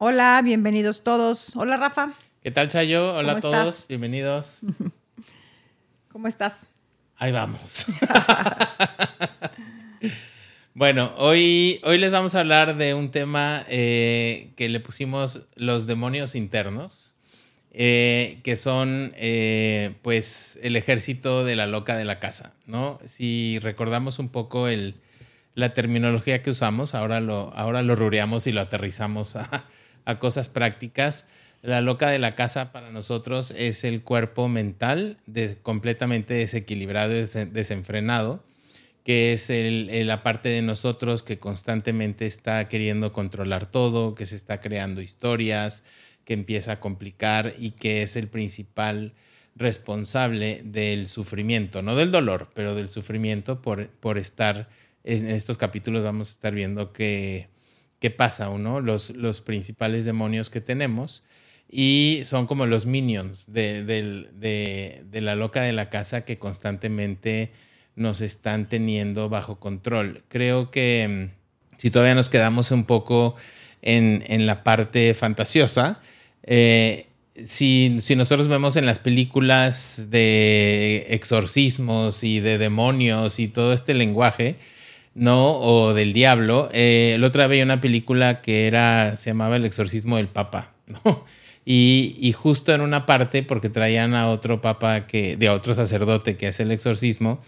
Hola, bienvenidos todos. Hola, Rafa. ¿Qué tal, Chayo? Hola a ¿Cómo todos, estás? bienvenidos. ¿Cómo estás? Ahí vamos. bueno, hoy, hoy les vamos a hablar de un tema eh, que le pusimos los demonios internos, eh, que son eh, pues el ejército de la loca de la casa, ¿no? Si recordamos un poco el, la terminología que usamos, ahora lo, ahora lo rureamos y lo aterrizamos a, a cosas prácticas. La loca de la casa para nosotros es el cuerpo mental completamente desequilibrado des- desenfrenado, que es el- la parte de nosotros que constantemente está queriendo controlar todo, que se está creando historias, que empieza a complicar y que es el principal responsable del sufrimiento, no del dolor, pero del sufrimiento por, por estar, en estos capítulos vamos a estar viendo qué, qué pasa, ¿no? Los, los principales demonios que tenemos y son como los minions de- de la loca de la casa que constantemente nos están teniendo bajo control. Creo que mm, si todavía nos quedamos un poco en, en la parte fantasiosa, eh, si, si nosotros vemos en las películas de exorcismos y de demonios y todo este lenguaje, ¿no? O del diablo. Eh, otro día veía una película que era, se llamaba El exorcismo del Papa, y justo en una parte, porque traían a otro papa que, de otro sacerdote que hace el exorcismo,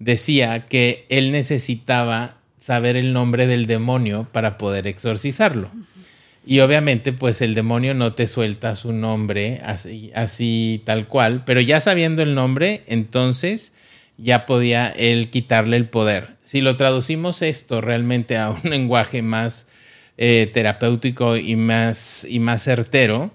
decía que él necesitaba saber el nombre del demonio para poder exorcizarlo. Y obviamente, pues el demonio no te suelta su nombre así, así tal cual, pero ya sabiendo el nombre, entonces ya podía él quitarle el poder. Si lo traducimos esto realmente a un lenguaje más eh, terapéutico y más, y más certero,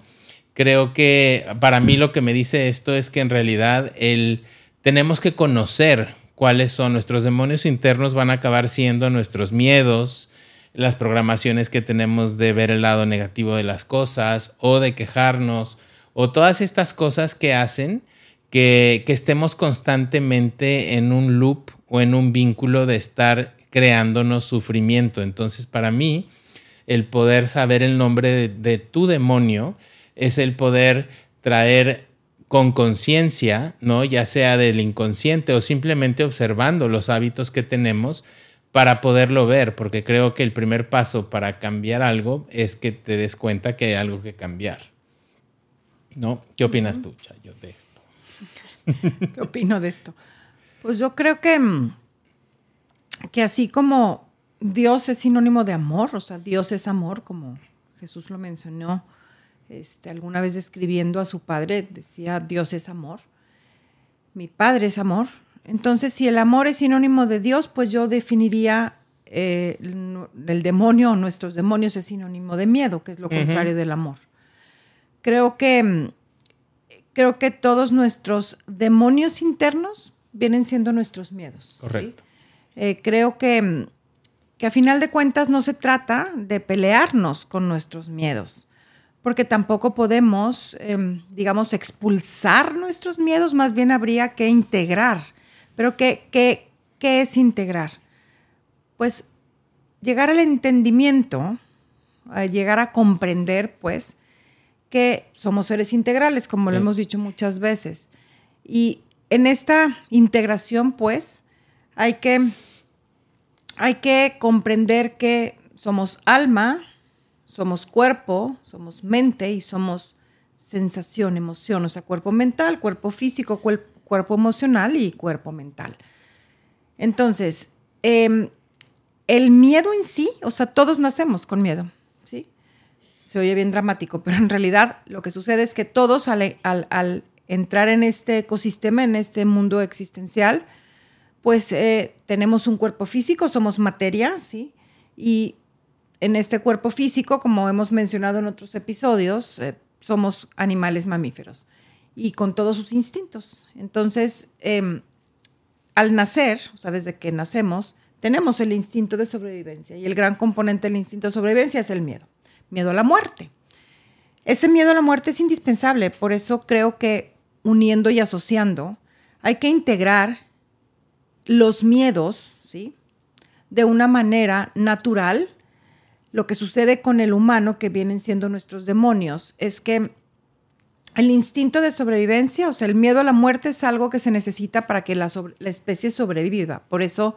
creo que para mí lo que me dice esto es que en realidad el, tenemos que conocer cuáles son nuestros demonios internos, van a acabar siendo nuestros miedos, las programaciones que tenemos de ver el lado negativo de las cosas o de quejarnos o todas estas cosas que hacen que, que estemos constantemente en un loop o en un vínculo de estar creándonos sufrimiento. Entonces, para mí, el poder saber el nombre de, de tu demonio es el poder traer con conciencia, ¿no? Ya sea del inconsciente o simplemente observando los hábitos que tenemos para poderlo ver, porque creo que el primer paso para cambiar algo es que te des cuenta que hay algo que cambiar. ¿No? ¿Qué opinas tú, Chayo, de esto? ¿Qué opino de esto? Pues yo creo que, mm, que así como Dios es sinónimo de amor, o sea, Dios es amor, como Jesús lo mencionó este, alguna vez describiendo a su padre, decía, Dios es amor, mi padre es amor. Entonces, si el amor es sinónimo de Dios, pues yo definiría eh, el, el demonio o nuestros demonios es sinónimo de miedo, que es lo contrario del amor. Creo que mm, creo que todos nuestros demonios internos vienen siendo nuestros miedos. ¿sí? Correcto. Eh, creo que, que a final de cuentas no se trata de pelearnos con nuestros miedos, porque tampoco podemos, em, digamos, expulsar nuestros miedos, más bien habría que integrar. Pero ¿qué, qué, qué es integrar? Pues llegar al entendimiento, a llegar a comprender, pues, que somos seres integrales, como lo hemos dicho muchas veces. Y en esta integración, pues, hay que, hay que comprender que somos alma, somos cuerpo, somos mente y somos sensación, emoción, o sea, cuerpo mental, cuerpo físico, cuer- cuerpo emocional y cuerpo mental. Entonces, em, el miedo en sí, o sea, todos nacemos con miedo. Se oye bien dramático, pero en realidad lo que sucede es que todos al, al- entrar en este ecosistema, en este mundo existencial, pues eh, tenemos un cuerpo físico, somos materia, ¿sí? Y en este cuerpo físico, como hemos mencionado en otros episodios, eh, somos animales mamíferos y con todos sus instintos. Entonces, em, al nacer, o sea, desde que nacemos, tenemos el instinto de sobrevivencia y el gran componente del instinto de sobrevivencia es el miedo, miedo a la muerte. Ese miedo a la muerte es indispensable, por eso creo que uniendo y asociando hay que integrar los miedos, ¿sí? De una manera natural, lo que sucede con el humano, que vienen siendo nuestros demonios, es que el instinto de sobrevivencia, o sea, el miedo a la muerte es algo que se necesita para que la, especie sobreviva. Por eso,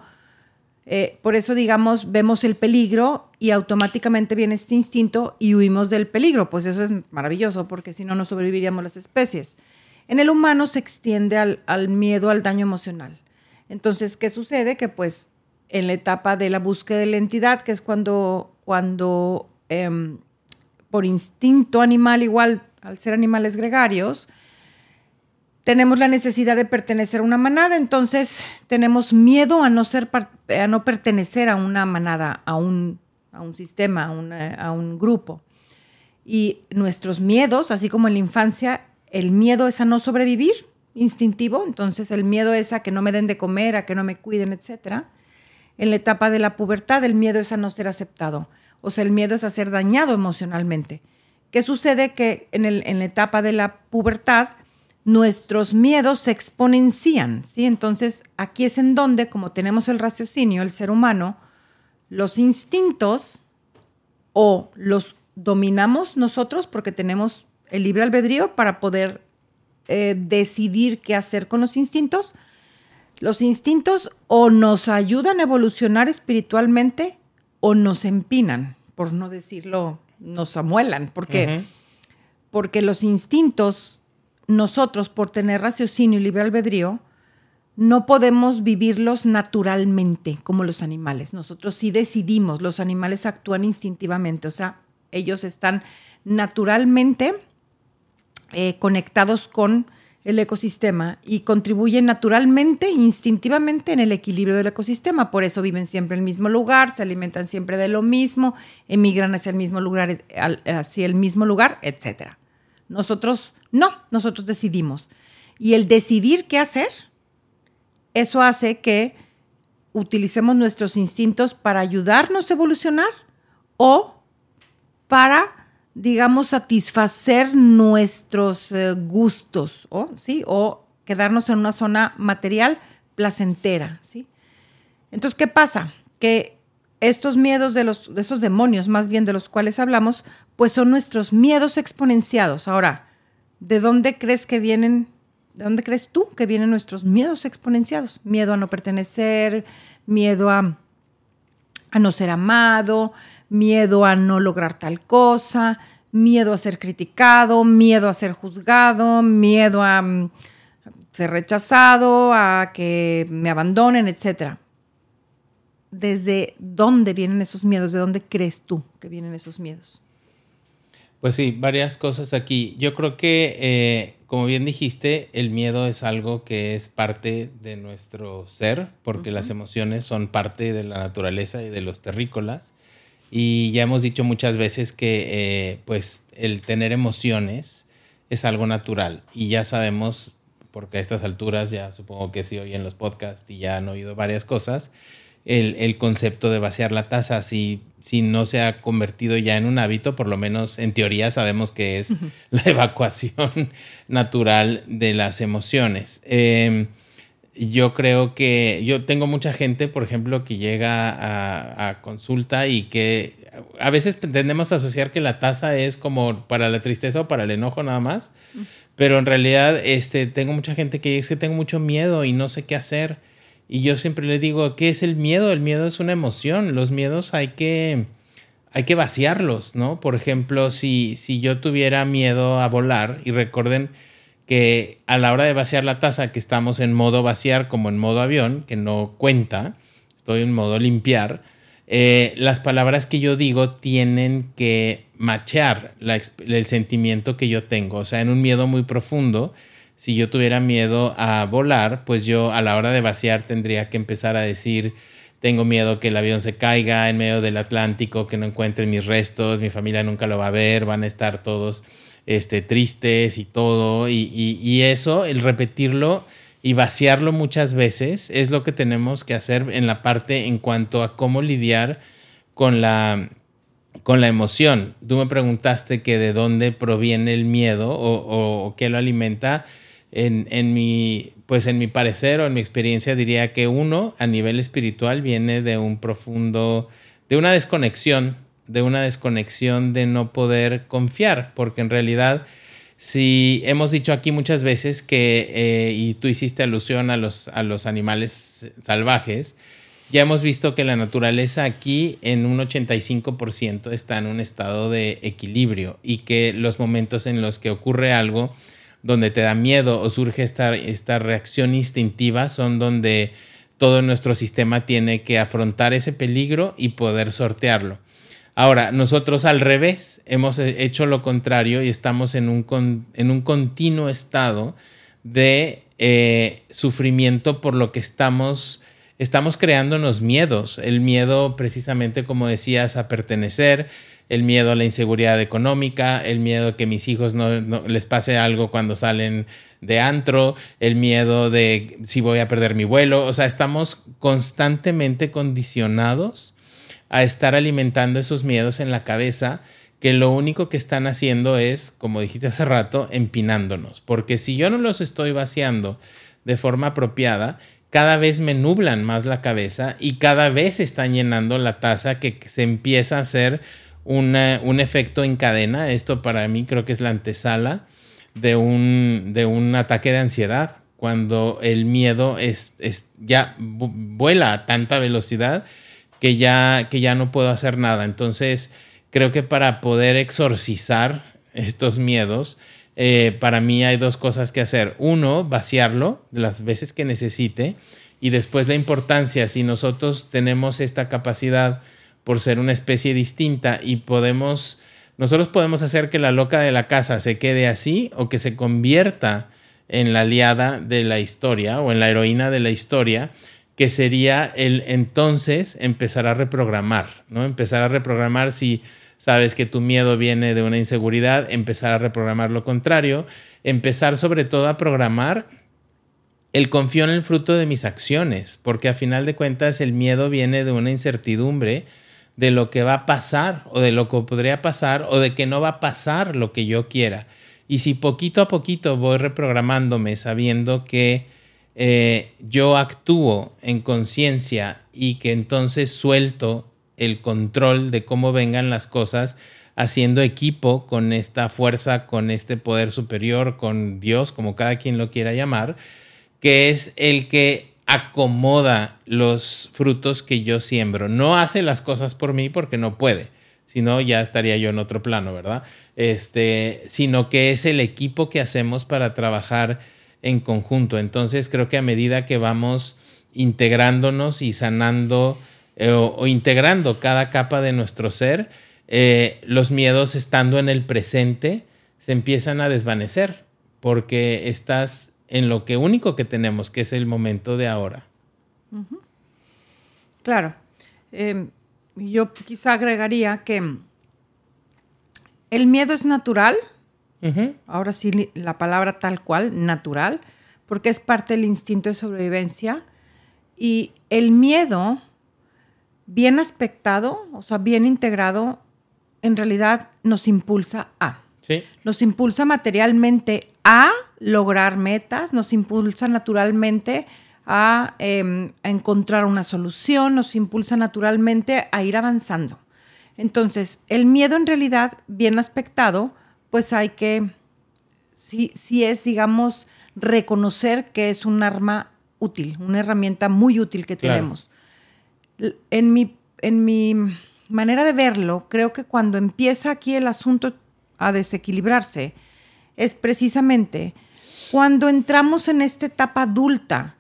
eh, por eso, digamos, vemos el peligro y automáticamente viene este instinto y huimos del peligro. Pues eso es maravilloso, porque si no, no sobreviviríamos las especies. En el humano se extiende al, miedo al daño emocional. Entonces, ¿qué sucede? Que pues en la etapa de la búsqueda de la entidad, que es cuando, cuando em, por instinto animal igual al ser animales gregarios, tenemos la necesidad de pertenecer a una manada, entonces tenemos miedo a no, ser, a no pertenecer a una manada, a un, a un sistema, a, a un grupo. Y nuestros miedos, así como en la infancia, el miedo es a no sobrevivir, instintivo, entonces el miedo es a que no me den de comer, a que no me cuiden, etc. En la etapa de la pubertad, el miedo es a no ser aceptado, o sea, el miedo es a ser dañado emocionalmente. ¿Qué sucede? Que en, el, en la etapa de la pubertad, nuestros miedos se exponencian, ¿sí? Entonces, aquí es en donde, como tenemos el raciocinio, el ser humano, los instintos o los dominamos nosotros porque tenemos el libre albedrío para poder eh, decidir qué hacer con los instintos. Los instintos o nos ayudan a evolucionar espiritualmente o nos empinan, por no decirlo nos amuelan, porque, porque los instintos, nosotros por tener raciocinio y libre albedrío, no podemos vivirlos naturalmente como los animales. Nosotros sí decidimos, los animales actúan instintivamente, o sea, ellos están naturalmente eh, conectados con el ecosistema y contribuyen naturalmente, instintivamente en el equilibrio del ecosistema. Por eso viven siempre en el mismo lugar, se alimentan siempre de lo mismo, emigran hacia el mismo lugar, hacia el mismo lugar, etc. Nosotros no, nosotros decidimos. Y el decidir qué hacer, eso hace que utilicemos nuestros instintos para ayudarnos a evolucionar o para digamos, satisfacer nuestros eh, gustos, ¿o? ¿sí? O quedarnos en una zona material placentera, ¿sí? Entonces, ¿qué pasa? Que estos miedos de, los, de esos demonios, más bien de los cuales hablamos, pues son nuestros miedos exponenciados. Ahora, ¿de dónde crees que vienen, de dónde crees tú que vienen nuestros miedos exponenciados? Miedo a no pertenecer, miedo a, a no ser amado, miedo a no lograr tal cosa, miedo a ser criticado, miedo a ser juzgado, miedo a mm, ser rechazado, a que me abandonen, etc. ¿Desde dónde vienen esos miedos? ¿De dónde crees tú que vienen esos miedos? Pues sí, varias cosas aquí. Yo creo que, eh, como bien dijiste, el miedo es algo que es parte de nuestro ser, porque las emociones son parte de la naturaleza y de los terrícolas. Y ya hemos dicho muchas veces que eh, pues el tener emociones es algo natural y ya sabemos, porque a estas alturas ya supongo que sí oyen los podcasts y ya han oído varias cosas, el, concepto de vaciar la taza, si, si no se ha convertido ya en un hábito, por lo menos en teoría sabemos que es la evacuación natural de las emociones. Em, yo creo que yo tengo mucha gente, por ejemplo, que llega a, consulta y que a veces tendemos a asociar que la tasa es como para la tristeza o para el enojo nada más, pero en realidad este, tengo mucha gente que es que tengo mucho miedo y no sé qué hacer. Y yo siempre le digo, ¿qué es el miedo? El miedo es una emoción, los miedos hay que, hay que vaciarlos, ¿no? Por ejemplo, si, si yo tuviera miedo a volar, y recuerden, que a la hora de vaciar la taza, que estamos en modo vaciar como en modo avión, que no cuenta, estoy en modo limpiar, eh, las palabras que yo digo tienen que machear el sentimiento que yo tengo. O sea, en un miedo muy profundo, si yo tuviera miedo a volar, pues yo a la hora de vaciar tendría que empezar a decir, tengo miedo que el avión se caiga en medio del Atlántico, que no encuentren mis restos, mi familia nunca lo va a ver, van a estar todos este, tristes y todo. Y, eso, el repetirlo y vaciarlo muchas veces es lo que tenemos que hacer en la parte en cuanto a cómo lidiar con la, con la emoción. Tú me preguntaste que de dónde proviene el miedo o qué lo alimenta. En, en, mi, pues en mi parecer o en mi experiencia diría que uno a nivel espiritual viene de un profundo, de una desconexión de una desconexión de no poder confiar, porque en realidad si hemos dicho aquí muchas veces que, eh, y tú hiciste alusión a los, a los animales salvajes, ya hemos visto que la naturaleza aquí en un 85% está en un estado de equilibrio y que los momentos en los que ocurre algo donde te da miedo o surge esta, esta reacción instintiva son donde todo nuestro sistema tiene que afrontar ese peligro y poder sortearlo. Ahora, nosotros al revés hemos hecho lo contrario y estamos en un, en un continuo estado de eh, sufrimiento por lo que estamos, estamos creándonos miedos. El miedo precisamente, como decías, a pertenecer, el miedo a la inseguridad económica, el miedo a que mis hijos no, les pase algo cuando salen de antro, el miedo de si voy a perder mi vuelo. O sea, estamos constantemente condicionados a estar alimentando esos miedos en la cabeza que lo único que están haciendo es, como dijiste hace rato, empinándonos. Porque si yo no los estoy vaciando de forma apropiada, cada vez me nublan más la cabeza y cada vez están llenando la taza que se empieza a hacer un efecto en cadena. Esto para mí creo que es la antesala de un, de un ataque de ansiedad, cuando el miedo es, ya vuela a tanta velocidad que ya, que ya no puedo hacer nada. Entonces, creo que para poder exorcizar estos miedos, eh, para mí hay dos cosas que hacer. Uno, vaciarlo las veces que necesite y después la importancia, si nosotros tenemos esta capacidad por ser una especie distinta y podemos, nosotros podemos hacer que la loca de la casa se quede así o que se convierta en la aliada de la historia o en la heroína de la historia, que sería el entonces empezar a reprogramar, ¿no? Empezar a reprogramar si sabes que tu miedo viene de una inseguridad, empezar a reprogramar lo contrario, empezar sobre todo a programar el confío en el fruto de mis acciones, porque a final de cuentas el miedo viene de una incertidumbre de lo que va a pasar o de lo que podría pasar o de que no va a pasar lo que yo quiera. Y si poquito a poquito voy reprogramándome sabiendo que eh, yo actúo en conciencia y que entonces suelto el control de cómo vengan las cosas, haciendo equipo con esta fuerza, con este poder superior, con Dios, como cada quien lo quiera llamar, que es el que acomoda los frutos que yo siembro. No hace las cosas por mí porque no puede, sino ya estaría yo en otro plano, ¿verdad? Este, sino que es el equipo que hacemos para trabajar en conjunto. Entonces creo que a medida que vamos integrándonos y sanando eh, o, integrando cada capa de nuestro ser, eh, los miedos estando en el presente se empiezan a desvanecer porque estás en lo que único que tenemos, que es el momento de ahora. Claro. Em, yo quizá agregaría que el miedo es natural, ahora sí la palabra tal cual, natural, porque es parte del instinto de sobrevivencia, y el miedo, bien aspectado, o sea, bien integrado, en realidad nos impulsa a. Sí. Nos impulsa materialmente a lograr metas, nos impulsa naturalmente a, em, a, encontrar una solución, nos impulsa naturalmente a ir avanzando. Entonces, el miedo en realidad, bien aspectado, pues hay que, si, si es, digamos, reconocer que es un arma útil, una herramienta muy útil que tenemos. En mi, en mi manera de verlo, creo que cuando empieza aquí el asunto a desequilibrarse, es precisamente cuando entramos en esta etapa adulta,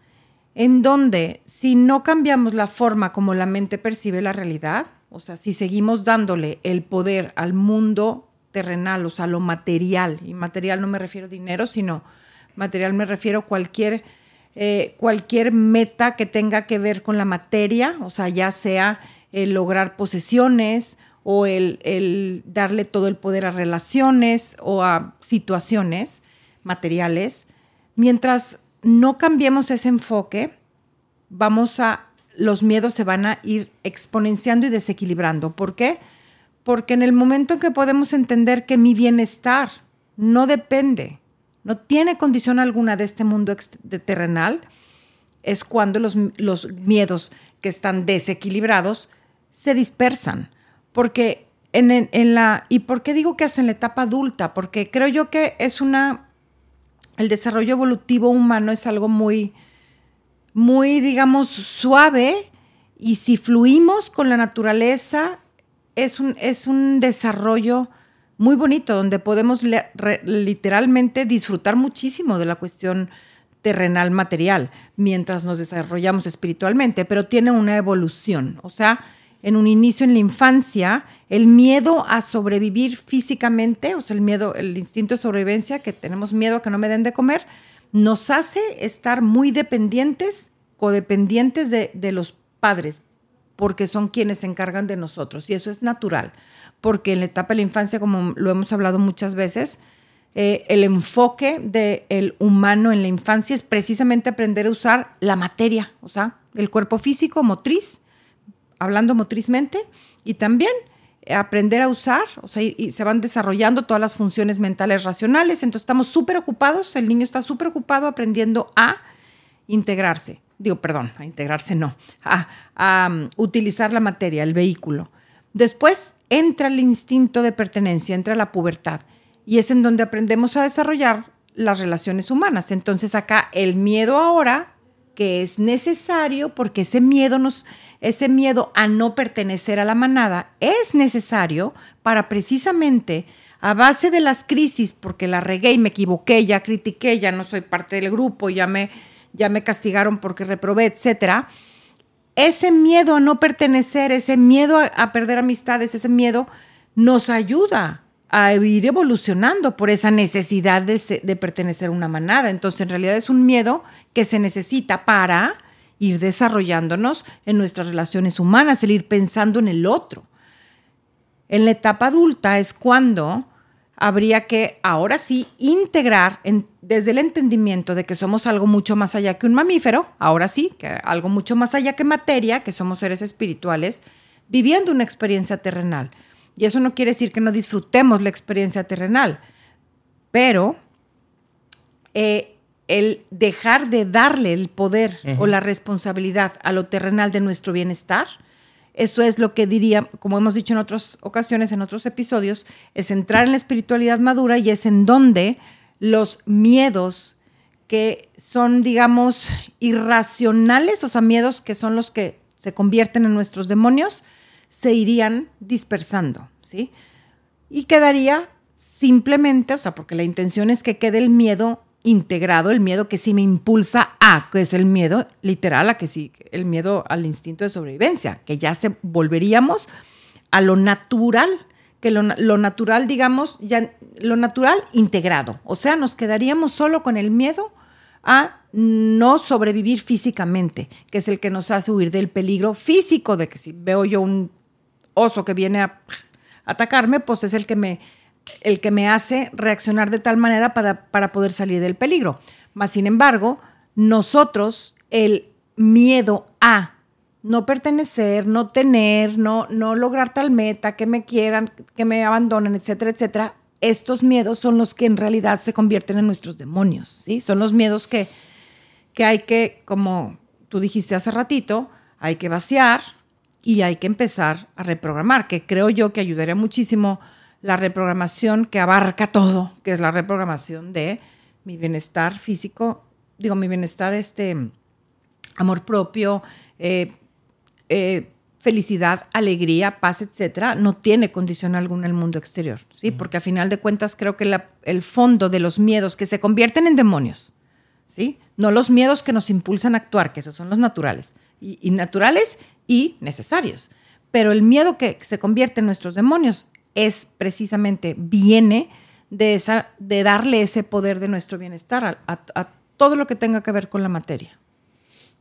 en donde si no cambiamos la forma como la mente percibe la realidad, o sea, si seguimos dándole el poder al mundo terrenal, o sea, lo material, y material no me refiero a dinero, sino material me refiero a cualquier, eh, cualquier meta que tenga que ver con la materia, o sea, ya sea el lograr posesiones o el, darle todo el poder a relaciones o a situaciones materiales, mientras no cambiemos ese enfoque, vamos a, los miedos se van a ir exponenciando y desequilibrando. ¿Por qué? Porque en el momento en que podemos entender que mi bienestar no depende, no tiene condición alguna de este mundo terrenal, es cuando los, los miedos que están desequilibrados se dispersan porque en, la, ¿Y por qué digo que hasta en la etapa adulta? Porque creo yo que es una, el desarrollo evolutivo humano es algo muy, muy, digamos, suave y si fluimos con la naturaleza, es un, es un desarrollo muy bonito donde podemos literalmente disfrutar muchísimo de la cuestión terrenal material mientras nos desarrollamos espiritualmente, pero tiene una evolución, o sea, en un inicio en la infancia, el miedo a sobrevivir físicamente, o sea, el miedo, el instinto de sobrevivencia, que tenemos miedo a que no me den de comer, nos hace estar muy dependientes, codependientes de, de los padres, porque son quienes se encargan de nosotros. Y eso es natural, porque en la etapa de la infancia, como lo hemos hablado muchas veces, eh, el enfoque del humano en la infancia es precisamente aprender a usar la materia, o sea, el cuerpo físico, motriz, hablando motrizmente, y también aprender a usar, o sea, y, se van desarrollando todas las funciones mentales racionales, entonces estamos súper ocupados, el niño está súper ocupado aprendiendo a integrarse, digo, perdón, a integrarse no, a, um, utilizar la materia, el vehículo. Después entra el instinto de pertenencia, entra la pubertad, y es en donde aprendemos a desarrollar las relaciones humanas. Entonces acá el miedo ahora, que es necesario, porque ese miedo nos ese miedo a no pertenecer a la manada es necesario para precisamente a base de las crisis, porque la regué y me equivoqué, ya critiqué, ya no soy parte del grupo, ya me, ya me castigaron porque reprobé, etcétera. Ese miedo a no pertenecer, ese miedo a, perder amistades, ese miedo nos ayuda a ir evolucionando por esa necesidad de, pertenecer a una manada. Entonces, en realidad es un miedo que se necesita para ir desarrollándonos en nuestras relaciones humanas, el ir pensando en el otro. En la etapa adulta es cuando habría que ahora sí integrar desde el entendimiento de que somos algo mucho más allá que un mamífero, ahora sí, que algo mucho más allá que materia, que somos seres espirituales, viviendo una experiencia terrenal. Y eso no quiere decir que no disfrutemos la experiencia terrenal, pero eh, el dejar de darle el poder o la responsabilidad a lo terrenal de nuestro bienestar, eso es lo que diría, como hemos dicho en otras ocasiones, en otros episodios, es entrar en la espiritualidad madura y es en donde los miedos que son, digamos, irracionales, o sea, miedos que son los que se convierten en nuestros demonios, se irían dispersando, ¿sí? Y quedaría simplemente, o sea, porque la intención es que quede el miedo integrado el miedo que sí me impulsa a, que es el miedo literal, a que sí, el miedo al instinto de sobrevivencia, que ya se volveríamos a lo natural, que lo, natural, digamos, ya lo natural integrado. O sea, nos quedaríamos solo con el miedo a no sobrevivir físicamente, que es el que nos hace huir del peligro físico, de que si veo yo un oso que viene a atacarme, pues es el que me el que me hace reaccionar de tal manera para, para poder salir del peligro. Mas, sin embargo, nosotros, el miedo a no pertenecer, no tener, no, no lograr tal meta, que me quieran, que me abandonen, etcétera, etcétera, estos miedos son los que en realidad se convierten en nuestros demonios, ¿sí? Son los miedos que, que hay que, como tú dijiste hace ratito, hay que vaciar y hay que empezar a reprogramar, que creo yo que ayudaría muchísimo la reprogramación que abarca todo, que es la reprogramación de mi bienestar físico, digo, mi bienestar, este, amor propio, eh, eh, felicidad, alegría, paz, etcétera, no tiene condición alguna el mundo exterior, ¿sí? Porque a final de cuentas creo que el fondo de los miedos que se convierten en demonios, ¿sí? No los miedos que nos impulsan a actuar, que esos son los naturales, y naturales y necesarios. Pero el miedo que se convierte en nuestros demonios es precisamente, viene de, esa, de darle ese poder de nuestro bienestar a, todo lo que tenga que ver con la materia.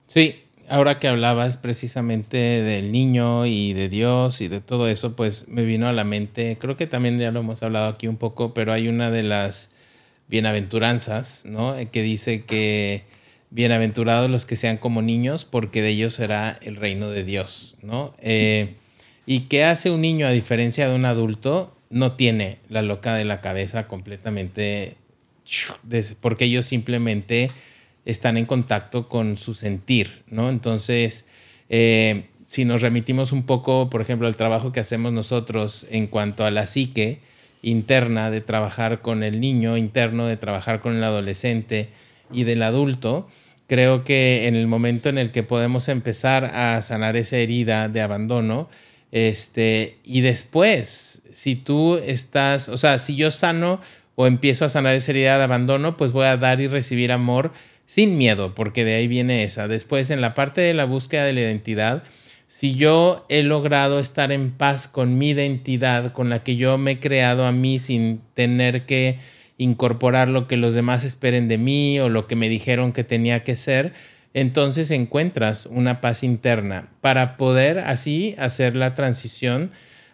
Sí, ahora que hablabas precisamente del niño y de Dios y de todo eso, pues me vino a la mente, creo que también ya lo hemos hablado aquí un poco, pero hay una de las bienaventuranzas, ¿no? Que dice que bienaventurados los que sean como niños, porque de ellos será el reino de Dios, ¿no? Eh, ¿Y qué hace un niño a diferencia de un adulto? No tiene la loca de la cabeza completamente, porque ellos simplemente están en contacto con su sentir, ¿no? Entonces, eh, si nos remitimos un poco, por ejemplo, al trabajo que hacemos nosotros en cuanto a la psique interna, de trabajar con el niño interno, de trabajar con el adolescente y del adulto, creo que en el momento en el que podemos empezar a sanar esa herida de abandono, este, y después, si tú estás, o sea, si yo sano o empiezo a sanar esa herida de abandono, pues voy a dar y recibir amor sin miedo, porque de ahí viene esa. Después, en la parte de la búsqueda de la identidad, si yo he logrado estar en paz con mi identidad, con la que yo me he creado a mí sin tener que incorporar lo que los demás esperen de mí o lo que me dijeron que tenía que ser, entonces encuentras una paz interna para poder así hacer la transición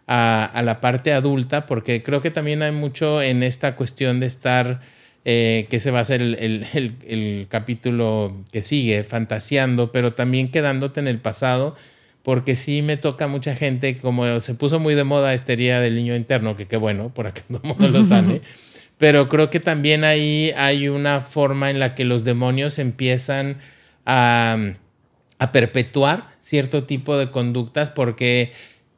a, la parte adulta, porque creo que también hay mucho en esta cuestión de estar, eh, que se va a hacer el, capítulo que sigue, fantaseando, pero también quedándote en el pasado, porque sí me toca mucha gente, como se puso muy de moda esta día del niño interno, que qué bueno, por acá no lo sane. pero creo que también ahí hay una forma en la que los demonios empiezan a, perpetuar cierto tipo de conductas porque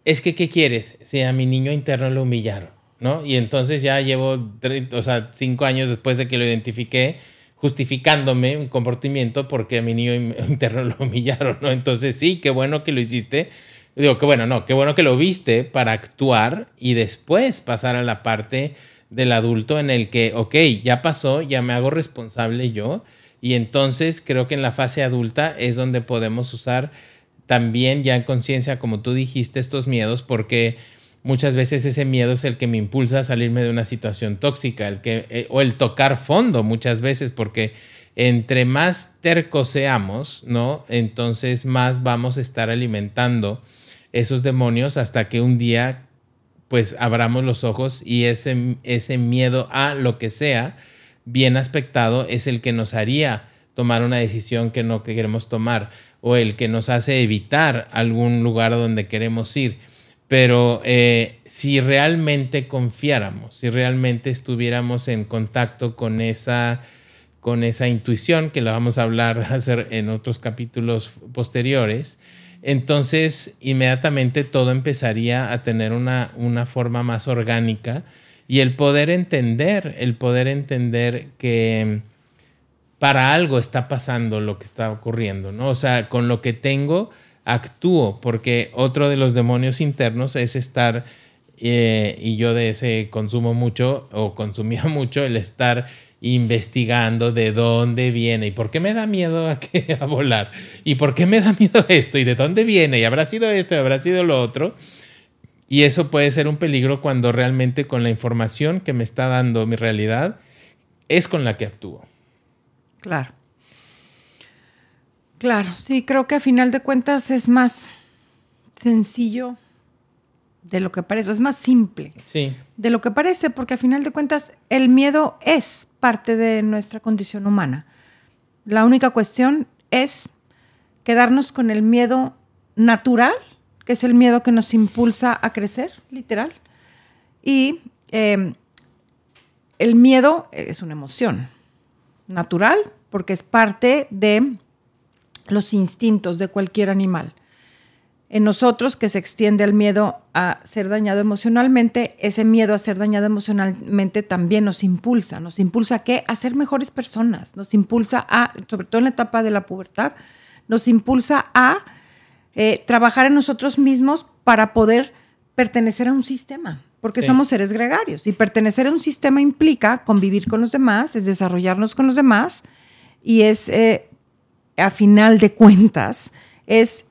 es que, ¿qué quieres? Si a mi niño interno lo humillaron, ¿no? Y entonces ya llevo, o sea, cinco años después de que lo identifiqué, justificándome mi comportamiento porque a mi niño interno lo humillaron, ¿no? Entonces sí, qué bueno que lo hiciste. Digo, qué bueno, no, qué bueno que lo viste para actuar y después pasar a la parte del adulto en el que, ok, ya pasó, ya me hago responsable yo y entonces creo que en la fase adulta es donde podemos usar también ya en conciencia, como tú dijiste, estos miedos, porque muchas veces ese miedo es el que me impulsa a salirme de una situación tóxica, el que, eh, o el tocar fondo muchas veces, porque entre más tercos seamos, ¿no? Entonces más vamos a estar alimentando esos demonios hasta que un día pues abramos los ojos y ese, ese miedo a lo que sea, bien aspectado es el que nos haría tomar una decisión que no queremos tomar o el que nos hace evitar algún lugar donde queremos ir. Pero eh, si realmente confiáramos, si realmente estuviéramos en contacto con esa, con esa intuición, que la vamos a hablar hacer en otros capítulos posteriores, entonces inmediatamente todo empezaría a tener una, una forma más orgánica y el poder entender, el poder entender que para algo está pasando lo que está ocurriendo, ¿no? O sea, con lo que tengo, actúo, porque otro de los demonios internos es estar, eh, y yo de ese consumo mucho, o consumía mucho, el estar investigando de dónde viene y por qué me da miedo a, que, a volar y por qué me da miedo esto y de dónde viene y habrá sido esto y habrá sido lo otro. Y eso puede ser un peligro cuando realmente con la información que me está dando mi realidad es con la que actúo. Claro. Claro, sí, creo que a final de cuentas es más sencillo de lo que parece, es más simple sí. de lo que parece, porque a final de cuentas el miedo es parte de nuestra condición humana. La única cuestión es quedarnos con el miedo natural que es el miedo que nos impulsa a crecer, literal. Y em, el miedo es una emoción natural porque es parte de los instintos de cualquier animal. En nosotros, que se extiende el miedo a ser dañado emocionalmente, ese miedo a ser dañado emocionalmente también nos impulsa. ¿Nos impulsa a qué? A ser mejores personas. Nos impulsa a, sobre todo en la etapa de la pubertad, nos impulsa a eh, trabajar en nosotros mismos para poder pertenecer a un sistema, porque somos seres gregarios y pertenecer a un sistema implica convivir con los demás, es desarrollarnos con los demás y es, eh, a final de cuentas, es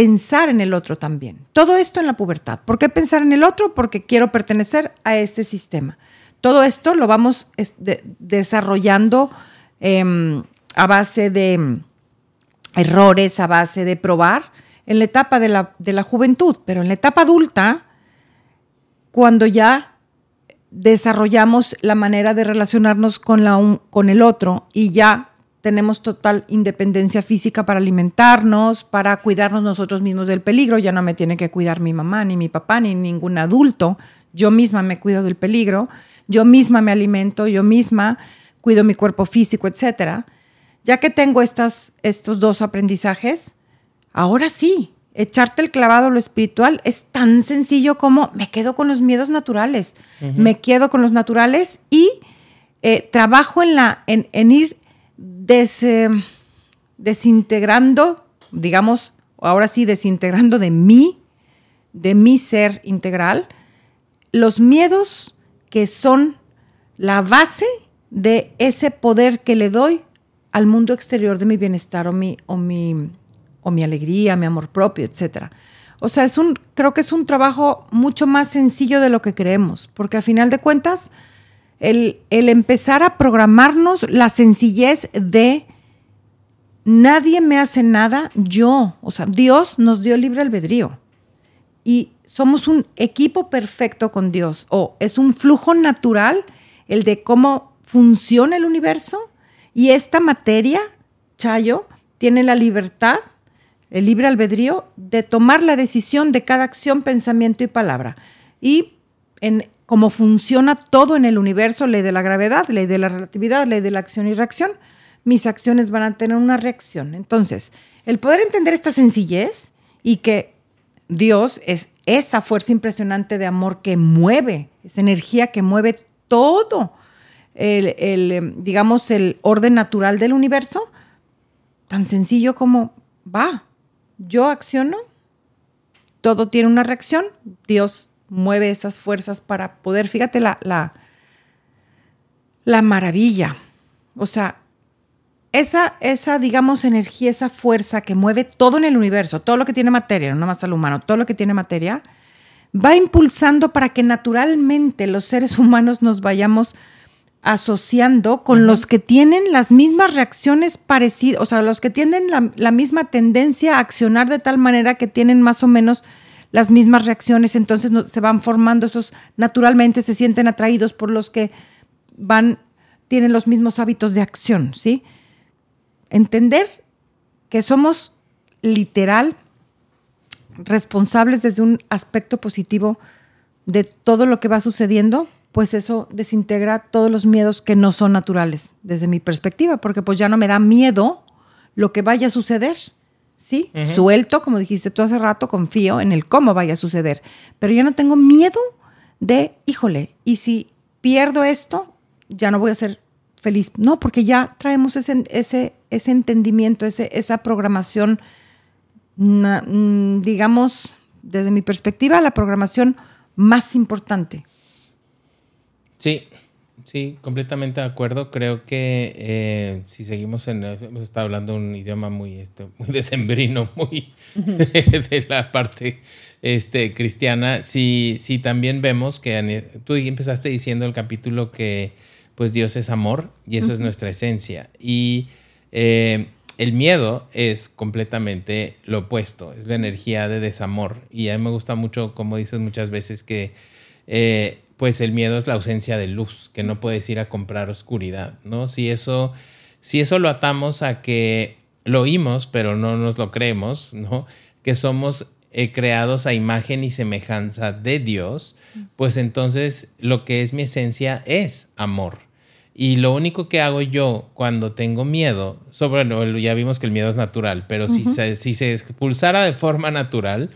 pensar en el otro también. Todo esto en la pubertad. ¿Por qué pensar en el otro? Porque quiero pertenecer a este sistema. Todo esto lo vamos desarrollando em, a base de errores a base de probar en la etapa de la, juventud, pero en la etapa adulta, cuando ya desarrollamos la manera de relacionarnos con, la, con el otro y ya tenemos total independencia física para alimentarnos, para cuidarnos nosotros mismos del peligro, ya no me tiene que cuidar mi mamá, ni mi papá, ni ningún adulto, yo misma me cuido del peligro, yo misma me alimento, yo misma cuido mi cuerpo físico, etcétera. Ya que tengo estas, estos dos aprendizajes, ahora sí, echarte el clavado a lo espiritual es tan sencillo como me quedo con los miedos naturales, me quedo con los naturales y eh, trabajo en, la, en, ir desintegrando, digamos, ahora sí, desintegrando de mí, de mi ser integral, los miedos que son la base de ese poder que le doy al mundo exterior de mi bienestar o mi, o mi, o mi alegría, mi amor propio, etc. O sea, es un, creo que es un trabajo mucho más sencillo de lo que creemos, porque a final de cuentas, el, el empezar a programarnos la sencillez de nadie me hace nada, yo, o sea, Dios nos dio libre albedrío y somos un equipo perfecto con Dios, o es un flujo natural el de cómo funciona el universo y esta materia, Chayo, tiene la libertad, el libre albedrío de tomar la decisión de cada acción, pensamiento y palabra. Y en cómo funciona todo en el universo, ley de la gravedad, ley de la relatividad, ley de la acción y reacción, mis acciones van a tener una reacción. Entonces, el poder entender esta sencillez y que Dios es esa fuerza impresionante de amor que mueve, esa energía que mueve todo el, em, digamos, el orden natural del universo, tan sencillo como va, yo acciono, todo tiene una reacción, Dios mueve esas fuerzas para poder, fíjate la, la, la maravilla, o sea, esa, esa, digamos, energía, esa fuerza que mueve todo en el universo, todo lo que tiene materia, no más al humano, todo lo que tiene materia, va impulsando para que naturalmente los seres humanos nos vayamos asociando con los que tienen las mismas reacciones parecidas, o sea, los que tienen la, misma tendencia a accionar de tal manera que tienen más o menos las mismas reacciones, entonces se van formando esos, naturalmente se sienten atraídos por los que van, tienen los mismos hábitos de acción, ¿sí? Entender que somos literal responsables desde un aspecto positivo de todo lo que va sucediendo pues eso desintegra todos los miedos que no son naturales, desde mi perspectiva, porque pues ya no me da miedo lo que vaya a suceder. ¿Sí? Suelto, como dijiste tú hace rato, confío en el cómo vaya a suceder. Pero ya no tengo miedo de, híjole, y si pierdo esto, ya no voy a ser feliz. No, porque ya traemos ese, ese, ese entendimiento, ese, esa programación, mm, digamos, desde mi perspectiva, la programación más importante. Sí, sí, completamente de acuerdo. Creo que eh, si seguimos en, hemos estado hablando un idioma muy, este, muy decembrino, muy de la parte este, cristiana, sí, sí también vemos que tú empezaste diciendo el capítulo que pues Dios es amor y eso es nuestra esencia. Y eh, el miedo es completamente lo opuesto, es la energía de desamor. Y a mí me gusta mucho, como dices muchas veces, que eh, pues el miedo es la ausencia de luz, que no puedes ir a comprar oscuridad, ¿no? Si eso, si eso lo atamos a que lo oímos, pero no nos lo creemos, ¿no? Que somos eh, creados a imagen y semejanza de Dios, pues entonces lo que es mi esencia es amor. Y lo único que hago yo cuando tengo miedo, sobre, ya vimos que el miedo es natural, pero si, si se expulsara de forma natural,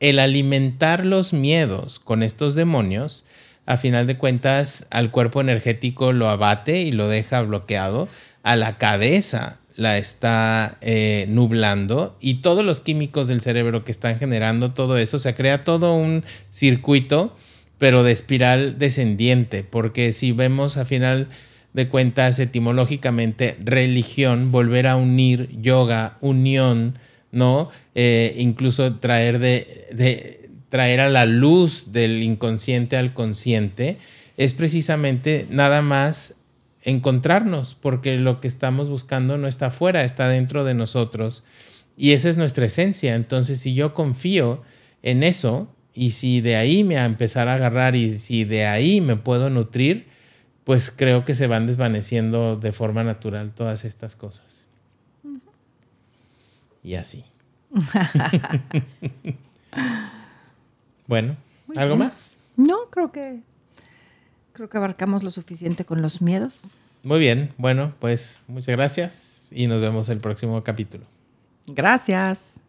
el alimentar los miedos con estos demonios, a final de cuentas al cuerpo energético lo abate y lo deja bloqueado, a la cabeza la está eh, nublando y todos los químicos del cerebro que están generando todo eso, se crea todo un circuito, pero de espiral descendiente, porque si vemos a final de cuentas etimológicamente religión, volver a unir yoga, unión, ¿no? Eh, incluso traer de traer a la luz del inconsciente al consciente, es precisamente nada más encontrarnos, porque lo que estamos buscando no está afuera, está dentro de nosotros. Y esa es nuestra esencia. Entonces, si yo confío en eso, y si de ahí me a empezar a agarrar y si de ahí me puedo nutrir, pues creo que se van desvaneciendo de forma natural todas estas cosas. Y así. Bueno, ¿algo más? No, creo que creo que abarcamos lo suficiente con los miedos. Muy bien, bueno, pues muchas gracias y nos vemos el próximo capítulo. Gracias.